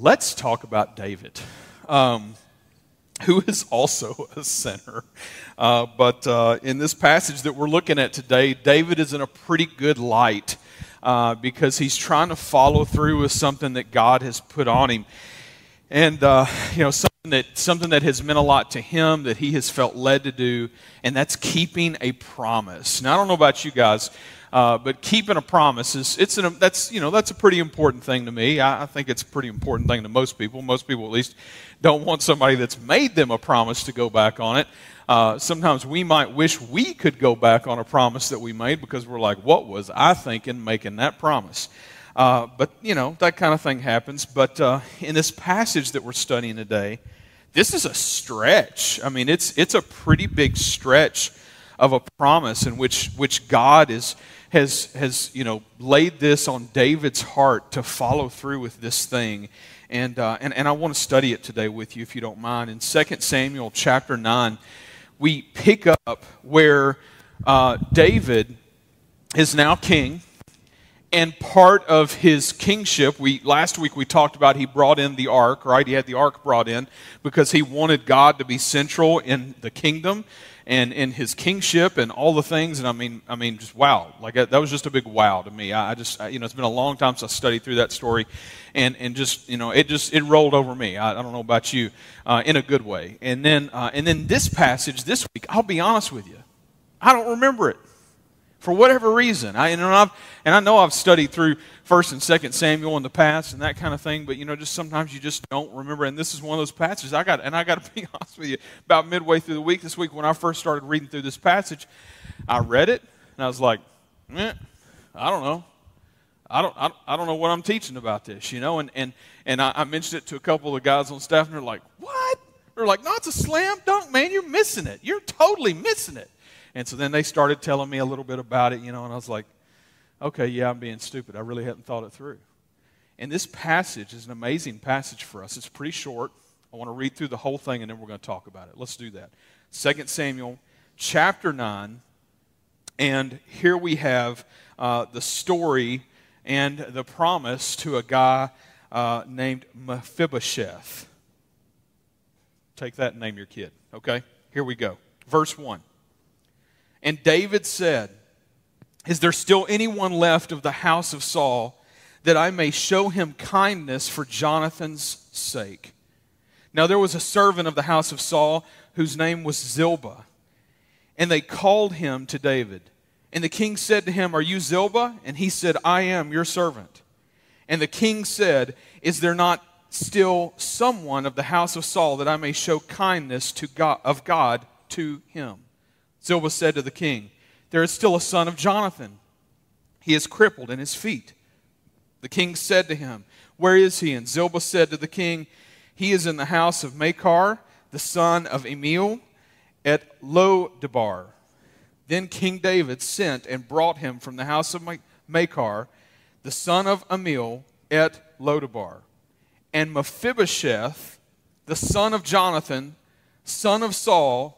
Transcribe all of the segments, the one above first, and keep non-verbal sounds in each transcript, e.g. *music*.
let's talk about David, um, who is also *laughs* a sinner. Uh, but uh, in this passage that we're looking at today, David is in a pretty good light uh, because he's trying to follow through with something that God has put on him. And, uh, you know, something that, something that has meant a lot to him that he has felt led to do, and that's keeping a promise. Now, I don't know about you guys. Uh, but keeping a promise is it's an, that's you know that's a pretty important thing to me. I, I, think it's a pretty important thing to most people. Most people at least don't want somebody that's made them a promise to go back on it. Uh, sometimes we might wish we could go back on a promise that we made because we're like, what was I thinking making that promise? Uh, but you know that kind of thing happens. But uh, in this passage that we're studying today, this is a stretch. I mean, it's it's a pretty big stretch of a promise in which which God is has, has you know, laid this on David's heart to follow through with this thing. And, uh, and, and I want to study it today with you, if you don't mind. In 2 Samuel chapter 9, we pick up where uh, David is now king. And part of his kingship, we last week we talked about he brought in the ark, right? He had the ark brought in because he wanted God to be central in the kingdom and in his kingship and all the things. And I mean, I mean, just wow! Like that was just a big wow to me. I, just, I, you know, it's been a long time since I studied through that story, and and just you know, it just it rolled over me. I, I don't know about you, uh, in a good way. And then uh, and then this passage this week, I'll be honest with you, I don't remember it for whatever reason. I, and, I've, and I know I've studied through First and Second Samuel in the past and that kind of thing, but you know, just sometimes you just don't remember. And this is one of those passages I got, and I got to *laughs* be honest with you. About midway through the week this week, when I first started reading through this passage, I read it and I was like, eh, I don't know. I don't, I, I don't know what I'm teaching about this, you know. And and and I, I mentioned it to a couple of the guys on staff, and they're like, "What?" They're like, "No, it's a slam dunk, man. You're missing it. You're totally missing it." And so then they started telling me a little bit about it, you know, and I was like, okay, yeah, I'm being stupid. I really hadn't thought it through. And this passage is an amazing passage for us. It's pretty short. I want to read through the whole thing and then we're going to talk about it. Let's do that. 2 Samuel chapter 9. And here we have uh, the story and the promise to a guy uh, named Mephibosheth. Take that and name your kid, okay? Here we go. Verse 1. And David said, Is there still anyone left of the house of Saul that I may show him kindness for Jonathan's sake? Now there was a servant of the house of Saul whose name was Ziba, and they called him to David. And the king said to him, Are you Ziba? And he said, I am your servant. And the king said, Is there not still someone of the house of Saul that I may show kindness to God, of God to him? Ziba said to the king, There is still a son of Jonathan. He is crippled in his feet. The king said to him, Where is he? And Ziba said to the king, He is in the house of Machir, the son of Ammiel, at Lodebar. Then King David sent and brought him from the house of Machir, the son of Ammiel, at Lodebar. And Mephibosheth, the son of Jonathan, son of Saul,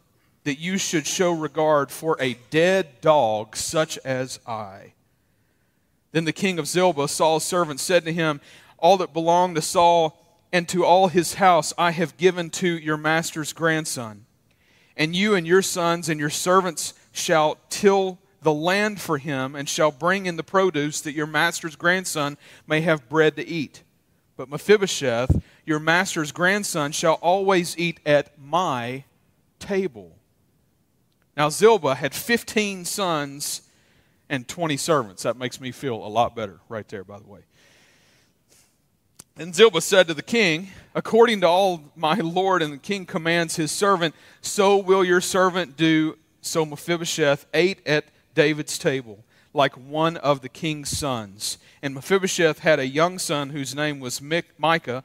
That you should show regard for a dead dog such as I. Then the king of Ziba, Saul's servant, said to him, All that belonged to Saul and to all his house I have given to your master's grandson. And you and your sons and your servants shall till the land for him, and shall bring in the produce, that your master's grandson may have bread to eat. But Mephibosheth, your master's grandson, shall always eat at my table. Now, Zilpah had 15 sons and 20 servants. That makes me feel a lot better right there, by the way. And Zilpah said to the king, According to all my lord and the king commands his servant, so will your servant do. So Mephibosheth ate at David's table like one of the king's sons. And Mephibosheth had a young son whose name was Mica,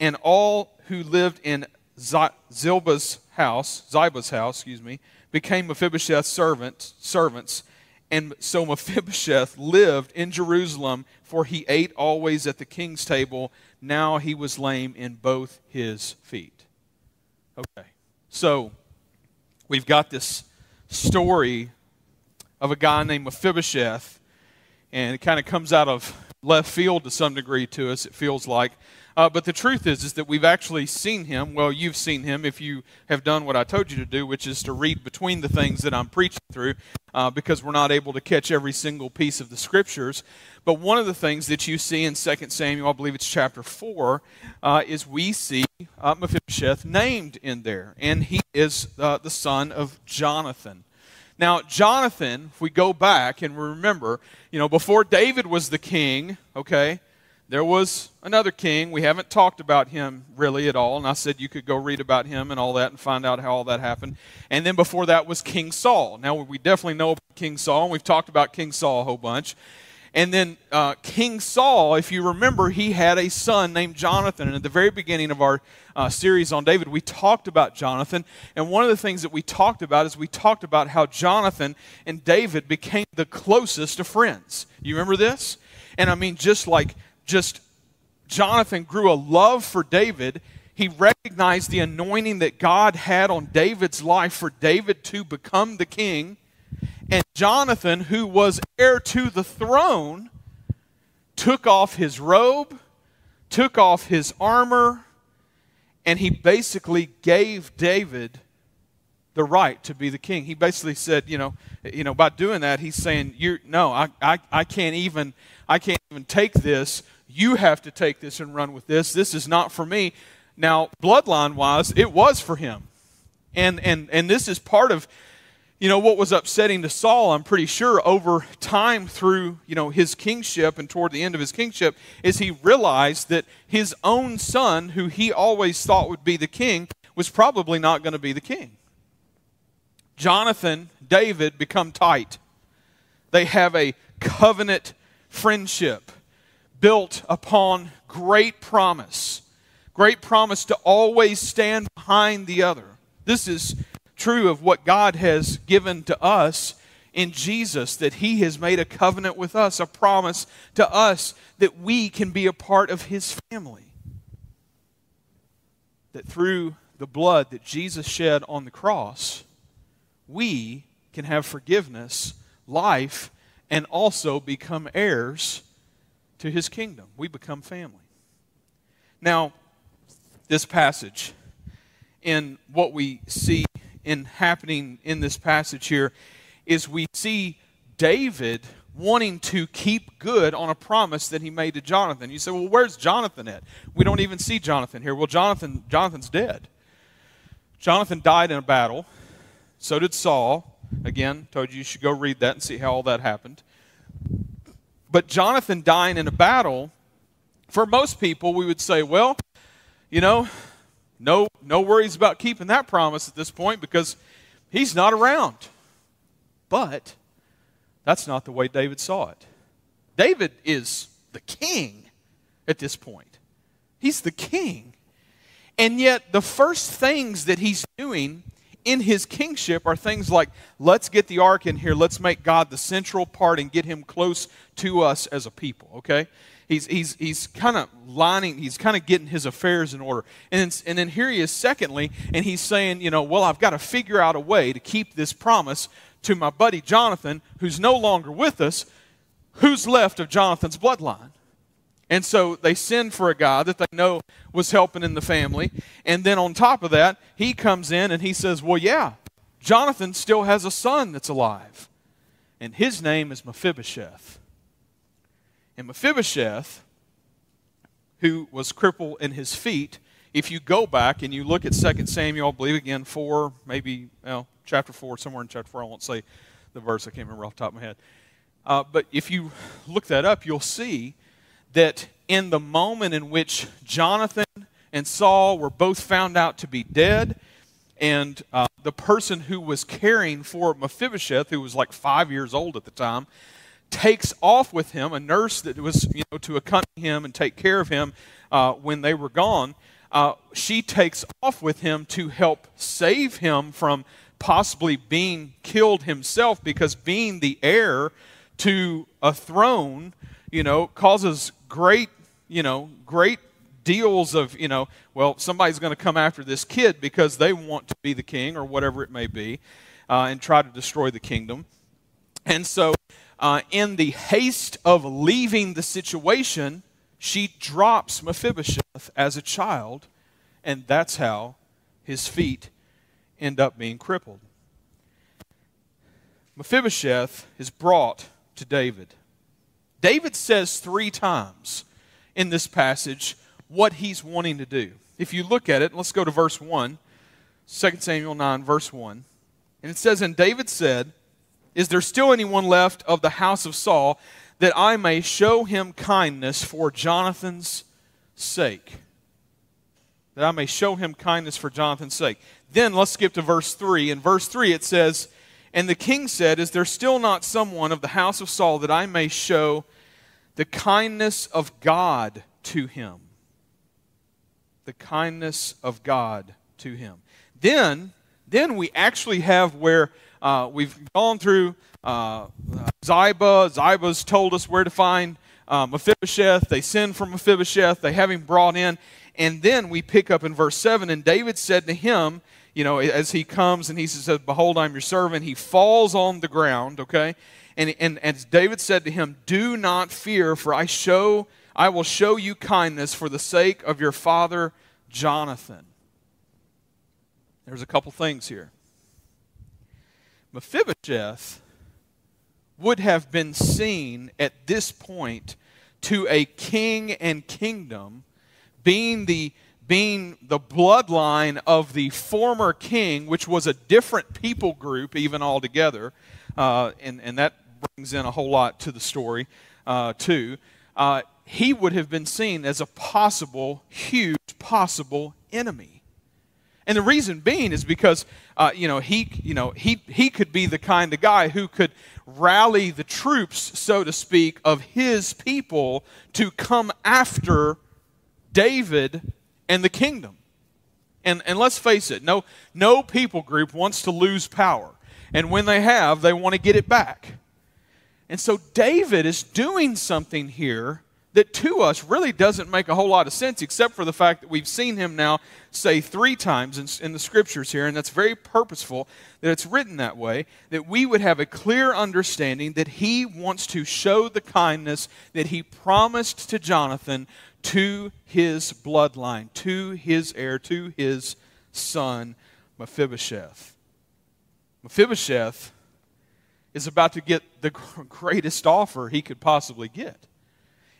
and all who lived in Zilba's house, Ziba's house, excuse me, became Mephibosheth's servant, servants. And so *laughs* Mephibosheth lived in Jerusalem, for he ate always at the king's table. Now he was lame in both his feet. Okay, so we've got this story of a guy named Mephibosheth, and it kind of comes out of left field to some degree to us, it feels like. Uh, but the truth is, is that we've actually seen him. Well, you've seen him if you have done what I told you to do, which is to read between the things that I'm preaching through, uh, because we're not able to catch every single piece of the scriptures. But one of the things that you see in 2 Samuel, I believe it's chapter 4, uh, is we see uh, Mephibosheth named in there, and he is uh, the son of Jonathan. Now, Jonathan, if we go back and remember, you know, before David was the king, okay, there was another king. We haven't talked about him really at all. And I said you could go read about him and all that and find out how all that happened. And then before that was King Saul. Now, we definitely know about King Saul, and we've talked about King Saul a whole bunch. And then uh, King Saul, if you remember, he had a son named Jonathan. And at the very beginning of our uh, series on David, we talked about Jonathan. And one of the things that we talked about is we talked about how Jonathan and David became the closest of friends. You remember this? And I mean, just like just Jonathan grew a love for David. He recognized the anointing that God had on David's life for David to become the king. And Jonathan, who was heir to the throne, took off his robe, took off his armor, and he basically gave David the right to be the king. He basically said, you know, you know, by doing that, he's saying, you no, I, I, I can't even I can't even take this. You have to take this and run with this. This is not for me. Now, bloodline wise, it was for him. And and and this is part of you know what was upsetting to Saul, I'm pretty sure over time through, you know, his kingship and toward the end of his kingship is he realized that his own son who he always thought would be the king was probably not going to be the king. Jonathan, David become tight. They have a covenant friendship built upon great promise. Great promise to always stand behind the other. This is true of what God has given to us in Jesus, that He has made a covenant with us, a promise to us that we can be a part of His family. That through the blood that Jesus shed on the cross, we can have forgiveness, life, and also become heirs to his kingdom. We become family. Now, this passage, and what we see in happening in this passage here, is we see David wanting to keep good on a promise that he made to Jonathan. You say, well, where's Jonathan at? We don't even see Jonathan here. Well, Jonathan, Jonathan's dead. Jonathan died in a battle. So did Saul. Again, told you you should go read that and see how all that happened. But Jonathan dying in a battle, for most people, we would say, well, you know, no, no worries about keeping that promise at this point because he's not around. But that's not the way David saw it. David is the king at this point. He's the king. And yet, the first things that he's doing in his kingship are things like let's get the ark in here, let's make God the central part and get him close to us as a people, okay? He's, he's, he's kind of lining, he's kind of getting his affairs in order. And and then here he is, secondly, and he's saying, you know, well, I've got to figure out a way to keep this promise to my buddy Jonathan, who's no longer with us, who's left of Jonathan's bloodline. And so they send for a guy that they know was helping in the family. And then on top of that, he comes in and he says, Well, yeah, Jonathan still has a son that's alive. And his name is Mephibosheth. And Mephibosheth, who was crippled in his feet, if you go back and you look at 2 Samuel, I believe again, 4, maybe, well, chapter 4, somewhere in chapter 4, I won't say the verse, I can't remember off the top of my head. Uh, but if you look that up, you'll see that in the moment in which Jonathan and Saul were both found out to be dead, and uh, the person who was caring for Mephibosheth, who was like five years old at the time, takes off with him a nurse that was you know to accompany him and take care of him uh, when they were gone. uh, she takes off with him to help save him from possibly being killed himself because being the heir to a throne, you know, causes great, you know, great deals of, you know, well, somebody's going to come after this kid because they want to be the king or whatever it may be uh, and try to destroy the kingdom. And so, uh, in the haste of leaving the situation, she drops Mephibosheth as a child, and that's how his feet end up being crippled. Mephibosheth is brought to David. David says three times in this passage what he's wanting to do. If you look at it, let's go to verse 1, 2 Samuel 9, verse 1. And it says, And David said, Is there still anyone left of the house of Saul that I may show him kindness for Jonathan's sake? That I may show him kindness for Jonathan's sake. Then let's skip to verse 3. In verse 3, it says, And the king said, Is there still not someone of the house of Saul that I may show the kindness of God to him? The kindness of God to him. Then, then we actually have where uh, we've gone through uh, Ziba. Ziba's told us where to find uh, Mephibosheth. They send for Mephibosheth. They have him brought in. And then we pick up in verse 7 and David said to him, you know, as he comes and he says, Behold, I'm your servant, he falls on the ground, okay? And, and as David said to him, Do not fear, for I show I will show you kindness for the sake of your father Jonathan. There's a couple things here. Mephibosheth would have been seen at this point to a king and kingdom being the being the bloodline of the former king, which was a different people group even altogether, uh, and, and that brings in a whole lot to the story uh, too. Uh, he would have been seen as a possible, huge, possible enemy. And the reason being is because uh, you know he you know he he could be the kind of guy who could rally the troops, so to speak, of his people to come after David and the kingdom. And, and let's face it, no, no people group wants to lose power. And when they have, they want to get it back. And so David is doing something here that to us really doesn't make a whole lot of sense, except for the fact that we've seen him now say three times in, in, the scriptures here, and that's very purposeful that it's written that way, that we would have a clear understanding that he wants to show the kindness that he promised to Jonathan to his bloodline, to his heir, to his son, Mephibosheth. Mephibosheth is about to get the *laughs* greatest offer he could possibly get.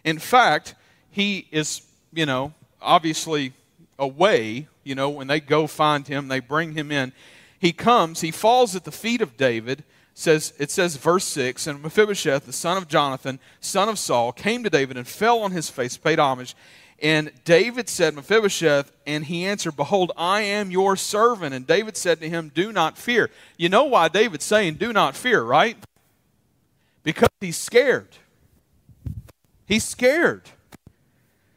In fact, he is, you know, obviously away, you know, when they go find him, they bring him in. He comes, he falls at the feet of David. Says, it says, verse 6 And Mephibosheth, the son of Jonathan, son of Saul, came to David and fell on his face, paid homage. And David said, Mephibosheth, and he answered, Behold, I am your servant. And David said to him, Do not fear. You know why David's saying, Do not fear, right? Because he's scared. He's scared.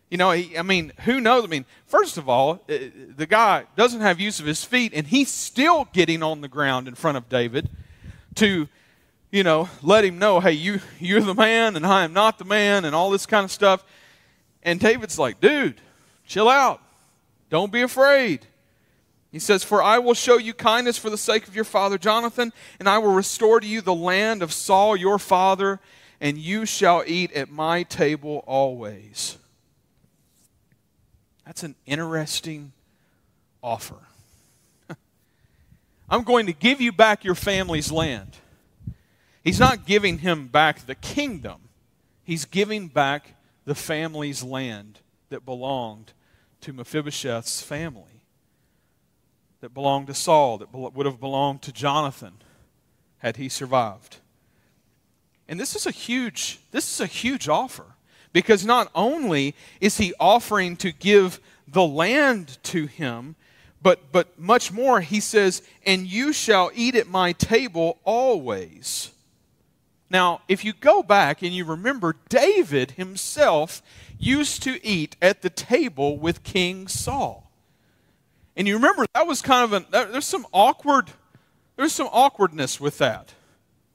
You know, he, I mean, who knows? I mean, first of all, uh, the guy doesn't have use of his feet, and he's still getting on the ground in front of David to, you know, let him know, hey, you, you're the man, and I am not the man, and all this kind of stuff. And David's like, dude, chill out. Don't be afraid. He says, For I will show you kindness for the sake of your father Jonathan, and I will restore to you the land of Saul your father, and you shall eat at my table always. That's an interesting offer. *laughs* I'm going to give you back your family's land. He's not giving him back the kingdom, he's giving back the family's land that belonged to Mephibosheth's family, that belonged to Saul, that would have belonged to Jonathan had he survived. And this is a huge this is a huge offer because not only is he offering to give the land to him, but but much more he says, "And you shall eat at my table always." Now, if you go back and you remember David himself used to eat at the table with King Saul. And you remember that was kind of an, there's some awkward, there's some awkwardness with that.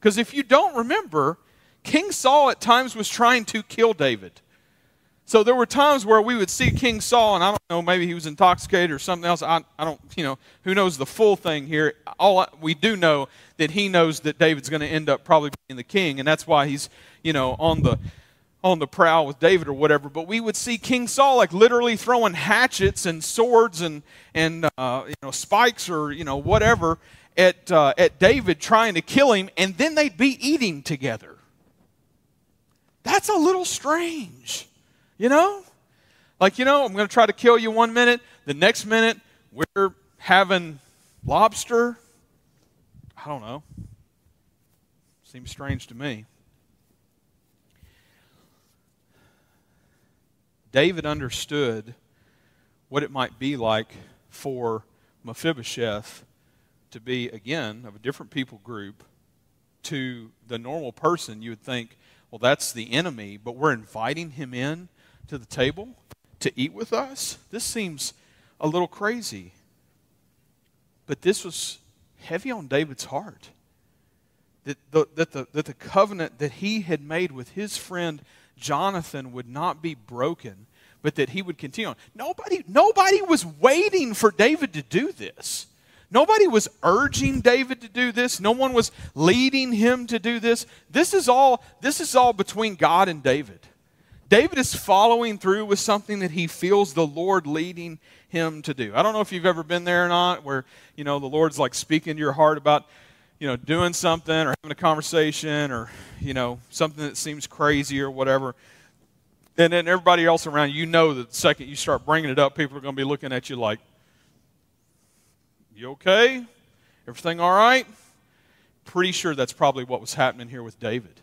Because if you don't remember, King Saul at times was trying to kill David. So there were times where we would see King Saul, and I don't know, maybe he was intoxicated or something else. I, I don't, you know, who knows the full thing here. All we do know that he knows that David's going to end up probably being the king, and that's why he's, you know, on the on the prowl with David or whatever. But we would see King Saul like literally throwing hatchets and swords and and uh, you know spikes or you know whatever at uh, at David trying to kill him, and then they'd be eating together. That's a little strange. You know? Like, you know, I'm going to try to kill you one minute, the next minute we're having lobster. I don't know. Seems strange to me. David understood what it might be like for Mephibosheth to be, again, of a different people group to the normal person. You would think, well, that's the enemy, but we're inviting him in to the table to eat with us? This seems a little crazy. But this was heavy on David's heart. That the, that, the, that the covenant that he had made with his friend Jonathan would not be broken, but that he would continue on. Nobody, nobody was waiting for David to do this. Nobody was urging David to do this. No one was leading him to do this. This is all, this is all between God and David. David is following through with something that he feels the Lord leading him to do. I don't know if you've ever been there or not, where, you know, the Lord's like speaking to your heart about, you know, doing something or having a conversation or, you know, something that seems crazy or whatever. And then everybody else around you know that the second you start bringing it up, people are going to be looking at you like, you okay? Everything all right? Pretty sure that's probably what was happening here with David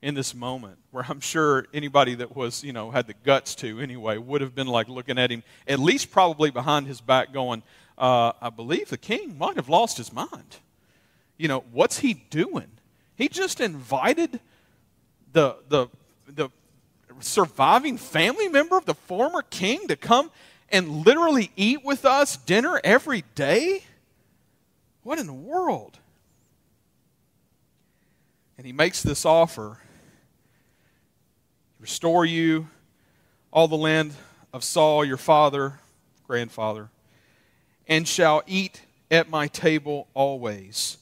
in this moment where I'm sure anybody that was, you know, had the guts to anyway would have been like looking at him, at least probably behind his back, going, uh, I believe the king might have lost his mind. You know, what's he doing? He just invited the, the, the surviving family member of the former king to come and literally eat with us dinner every day? What in the world? And he makes this offer restore you all the land of Saul, your father, grandfather, and shall eat at my table always.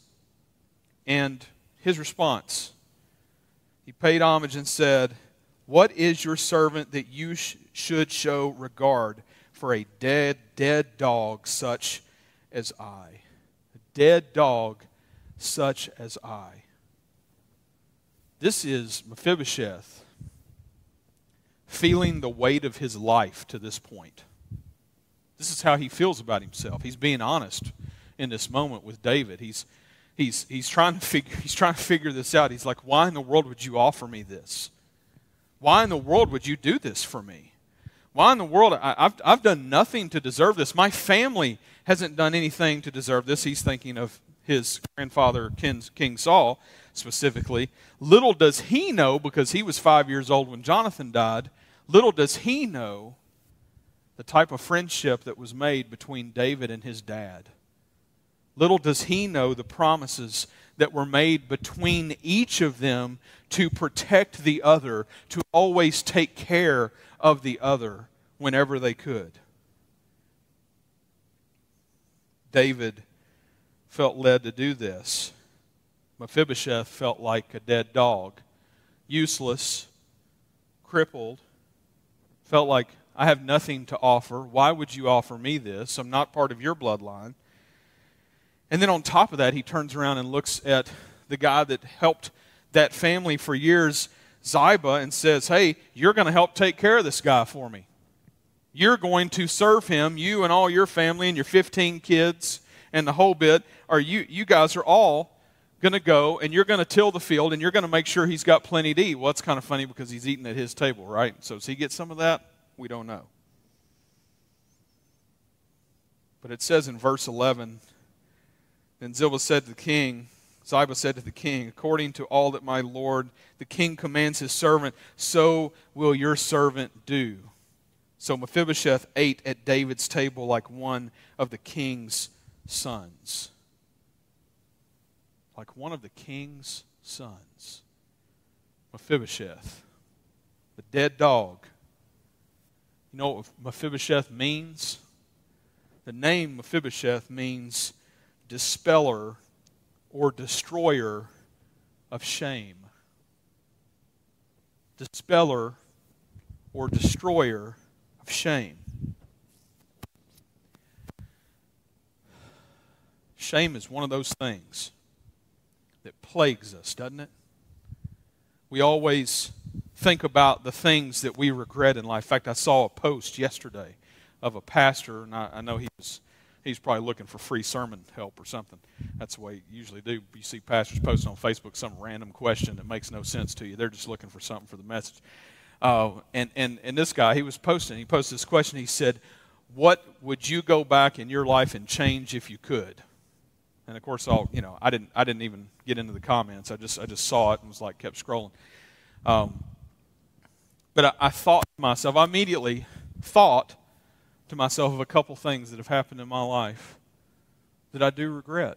And his response, he paid homage and said, What is your servant that you sh- should show regard for a dead, dead dog such as I? A dead dog such as I. This is Mephibosheth feeling the weight of his life to this point. This is how he feels about himself. He's being honest in this moment with David. He's, he's, he's, trying to figure, he's trying to figure this out. He's like, Why in the world would you offer me this? Why in the world would you do this for me? Why in the world? I, have I've done nothing to deserve this. My family hasn't done anything to deserve this. He's thinking of his grandfather, King, King Saul, specifically. Little does he know, because he was five years old when Jonathan died, Little does he know the type of friendship that was made between David and his dad. Little does he know the promises that were made between each of them to protect the other, to always take care of the other whenever they could. David felt led to do this. Mephibosheth felt like a dead dog, useless, crippled, felt like, I have nothing to offer. Why would you offer me this? I'm not part of your bloodline. And then on top of that, he turns around and looks at the guy that helped that family for years, Ziba, and says, Hey, you're going to help take care of this guy for me. You're going to serve him, you and all your family and your 15 kids and the whole bit. Are you, you guys are all going to go and you're going to till the field and you're going to make sure he's got plenty to eat. Well, it's kind of funny because he's eating at his table, right? So does he get some of that? We don't know. But it says in verse 11 Then Ziba said to the king, Ziba said to the king, According to all that my lord the king commands his servant, so will your servant do. So Mephibosheth ate at David's table like one of the king's sons. Like one of the king's sons. Mephibosheth, the dead dog. You know what Mephibosheth means? The name Mephibosheth means dispeller or destroyer of shame. Dispeller or destroyer of shame. Shame is one of those things that plagues us, doesn't it? We always think about the things that we regret in life. In fact, I saw a post yesterday of a pastor, and I, I know he was he's probably looking for free sermon help or something. That's the way you usually do. You see pastors posting on Facebook some random question that makes no sense to you. They're just looking for something for the message. Uh, and, and, and this guy, he was posting, he posted this question. He said, What would you go back in your life and change if you could? And of course, all you know, I didn't, I didn't even get into the comments. I just, I just saw it and was like, kept scrolling. Um, but I, I thought to myself, I immediately thought to myself of a couple things that have happened in my life that I do regret.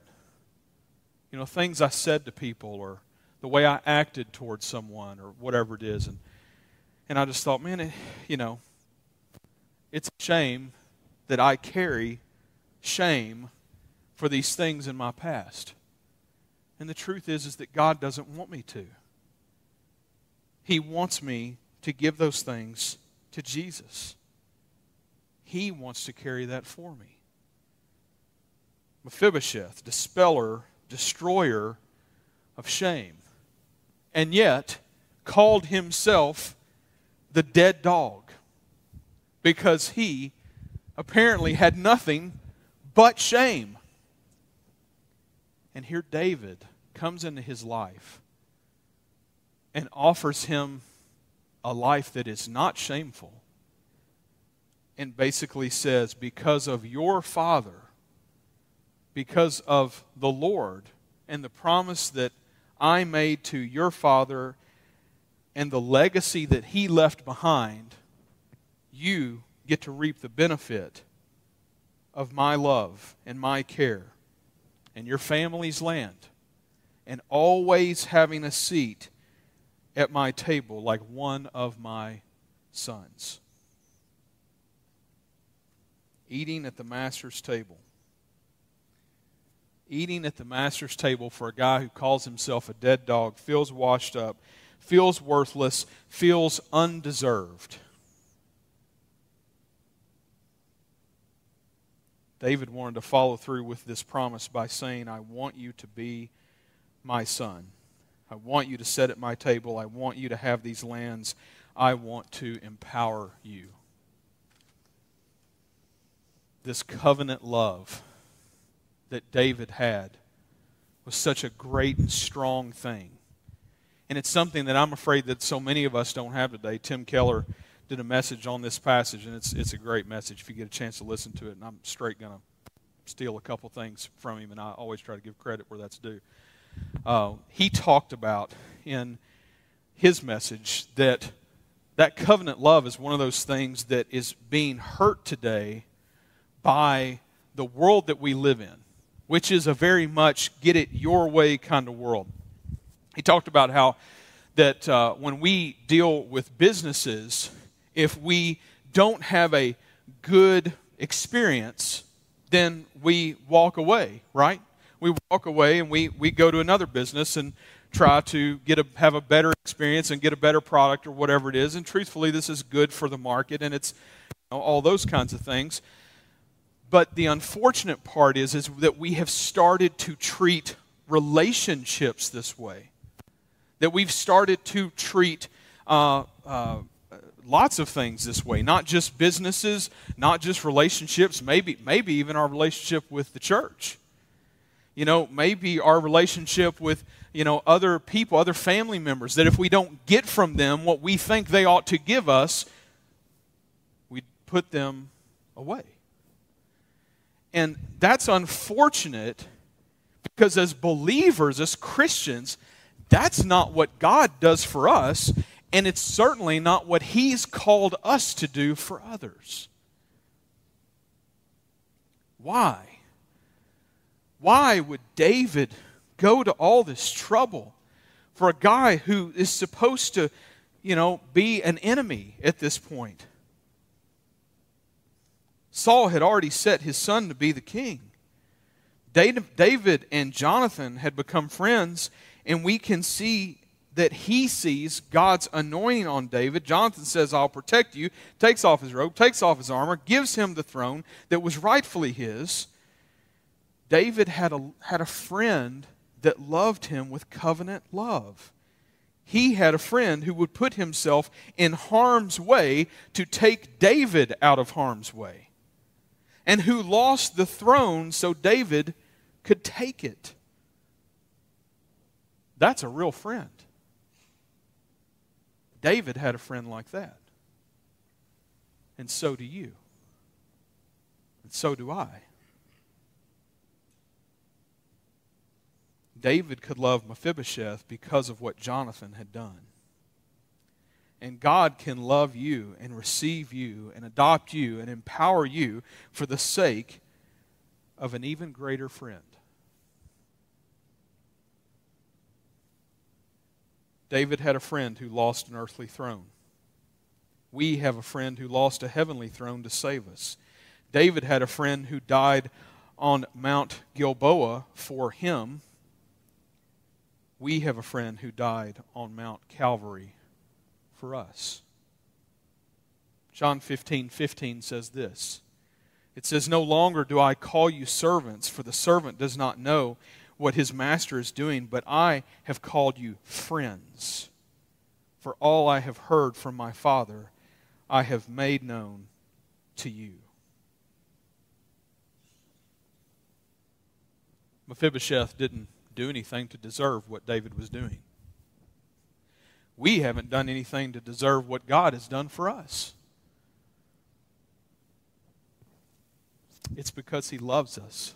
You know, things I said to people or the way I acted towards someone or whatever it is. And and I just thought, man, it, you know, it's a shame that I carry shame for these things in my past. And the truth is is that God doesn't want me to. He wants me to give those things to Jesus. He wants to carry that for me. Mephibosheth, dispeller, destroyer of shame. And yet called himself the dead dog because he apparently had nothing but shame. And here David comes into his life and offers him a life that is not shameful and basically says, Because of your father, because of the Lord, and the promise that I made to your father and the legacy that he left behind, you get to reap the benefit of my love and my care and your family's land and always having a seat at my table like one of my sons. Eating at the master's table. Eating at the master's table for a guy who calls himself a dead dog, feels washed up, feels worthless, feels undeserved. David wanted to follow through with this promise by saying, I want you to be my son. I want you to sit at my table. I want you to have these lands. I want to empower you. This covenant love that David had was such a great and strong thing. And it's something that I'm afraid that so many of us don't have today. Tim Keller did a message on this passage, and it's, it's a great message if you get a chance to listen to it. And I'm straight going to steal a couple things from him, and I always try to give credit where that's due. Uh, he talked about in his message that that covenant love is one of those things that is being hurt today by the world that we live in, which is a very much get it your way kind of world. He talked about how that uh, when we deal with businesses, if we don't have a good experience, then we walk away, right? We walk away and we, we go to another business and try to get a, have a better experience and get a better product or whatever it is. And truthfully, this is good for the market and it's you know, all those kinds of things. But the unfortunate part is, is that we have started to treat relationships this way that we've started to treat uh, uh, lots of things this way, not just businesses, not just relationships, maybe, maybe even our relationship with the church. You know, maybe our relationship with, you know, other people, other family members, that if we don't get from them what we think they ought to give us, we put them away. And that's unfortunate because as believers, as Christians, that's not what God does for us, And it's certainly not what he's called us to do for others. Why? Why would David go to all this trouble for a guy who is supposed to, you know, be an enemy at this point? Saul had already set his son to be the king. David and Jonathan had become friends, and we can see that he sees God's anointing on David. Jonathan says, I'll protect you, takes off his robe, takes off his armor, gives him the throne that was rightfully his. David had a, had a friend that loved him with covenant love. He had a friend who would put himself in harm's way to take David out of harm's way and who lost the throne so David could take it. That's a real friend. David had a friend like that. And so do you. And so do I. David could love Mephibosheth because of what Jonathan had done. And God can love you and receive you and adopt you and empower you for the sake of an even greater friend. David had a friend who lost an earthly throne. We have a friend who lost a heavenly throne to save us. David had a friend who died on Mount Gilboa for him. We have a friend who died on Mount Calvary for us. John 15 15 says this It says, No longer do I call you servants, for the servant does not know what his master is doing, but I have called you friends. For all I have heard from my Father, I have made known to you. Mephibosheth didn't do anything to deserve what David was doing we haven't done anything to deserve what God has done for us. It's because He loves us.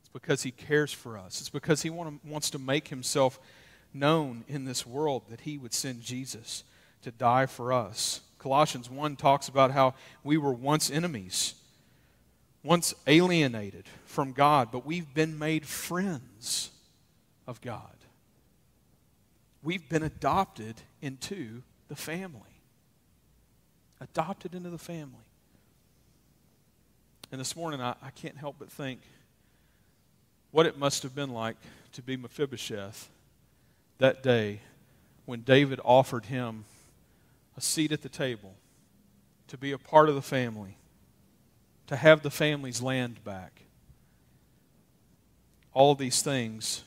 It's because He cares for us. It's because He want to, wants to make Himself known in this world that He would send Jesus to die for us. Colossians 1 talks about how we were once enemies, once alienated from God, but we've been made friends of God we've been adopted into the family. Adopted into the family. And this morning, I, I can't help but think what it must have been like to be Mephibosheth that day when David offered him a seat at the table, to be a part of the family, to have the family's land back. All these things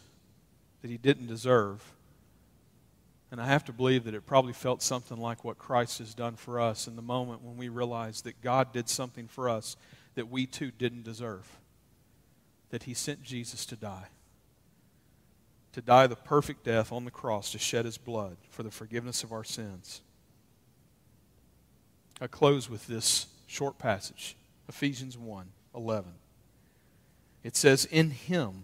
that he didn't deserve and I have to believe that it probably felt something like what Christ has done for us in the moment when we realized that God did something for us that we too didn't deserve. That He sent Jesus to die. To die the perfect death on the cross to shed His blood for the forgiveness of our sins. I close with this short passage Ephesians 1 11. It says, In Him,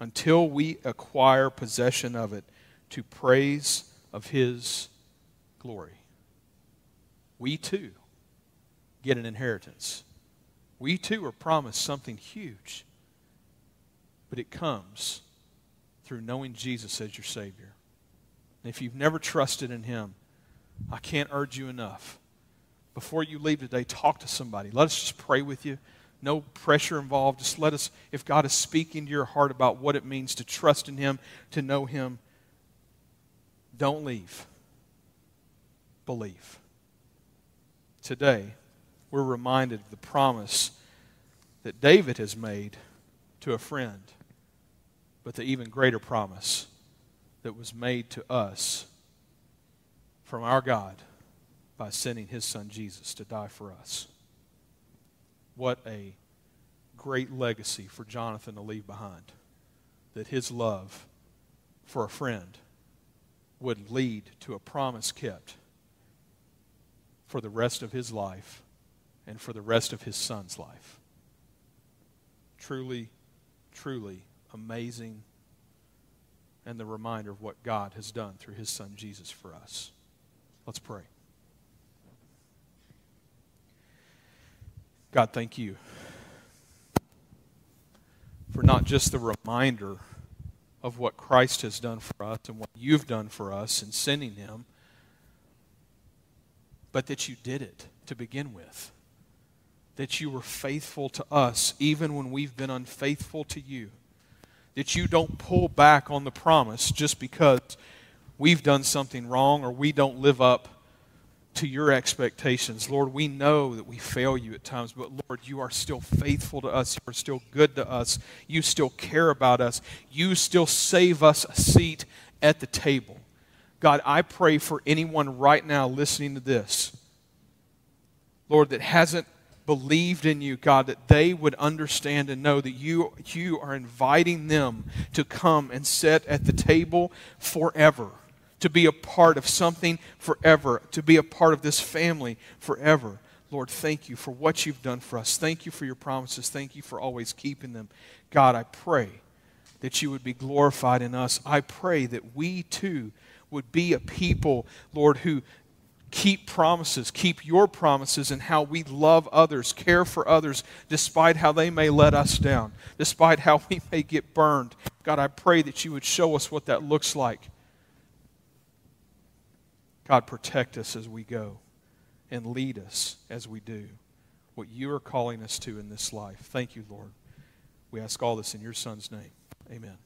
until we acquire possession of it to praise of His glory. We too get an inheritance. We too are promised something huge, but it comes through knowing Jesus as your Savior. And if you've never trusted in Him, I can't urge you enough. Before you leave today, talk to somebody. Let us just pray with you no pressure involved. Just let us, if God is speaking to your heart about what it means to trust in Him, to know Him, don't leave. Believe. Today, we're reminded of the promise that David has made to a friend, but the even greater promise that was made to us from our God by sending his son Jesus to die for us. What a great legacy for Jonathan to leave behind. That his love for a friend would lead to a promise kept for the rest of his life and for the rest of his son's life. Truly, truly amazing, and the reminder of what God has done through his son Jesus for us. Let's pray. God, thank you for not just the reminder of what Christ has done for us and what you've done for us in sending him, but that you did it to begin with. That you were faithful to us even when we've been unfaithful to you. That you don't pull back on the promise just because we've done something wrong or we don't live up to your expectations. Lord, we know that we fail you at times, but Lord, you are still faithful to us. You are still good to us. You still care about us. You still save us a seat at the table. God, I pray for anyone right now listening to this, Lord, that hasn't believed in you, God, that they would understand and know that you, you are inviting them to come and sit at the table forever to be a part of something forever, to be a part of this family forever. Lord, thank you for what you've done for us. Thank you for your promises. Thank you for always keeping them. God, I pray that you would be glorified in us. I pray that we too would be a people, Lord, who keep promises, keep your promises, and how we love others, care for others, despite how they may let us down, despite how *laughs* we may get burned. God, I pray that you would show us what that looks like. God, protect us as we go and lead us as we do what you are calling us to in this life. Thank you, Lord. We ask all this in your Son's name. Amen.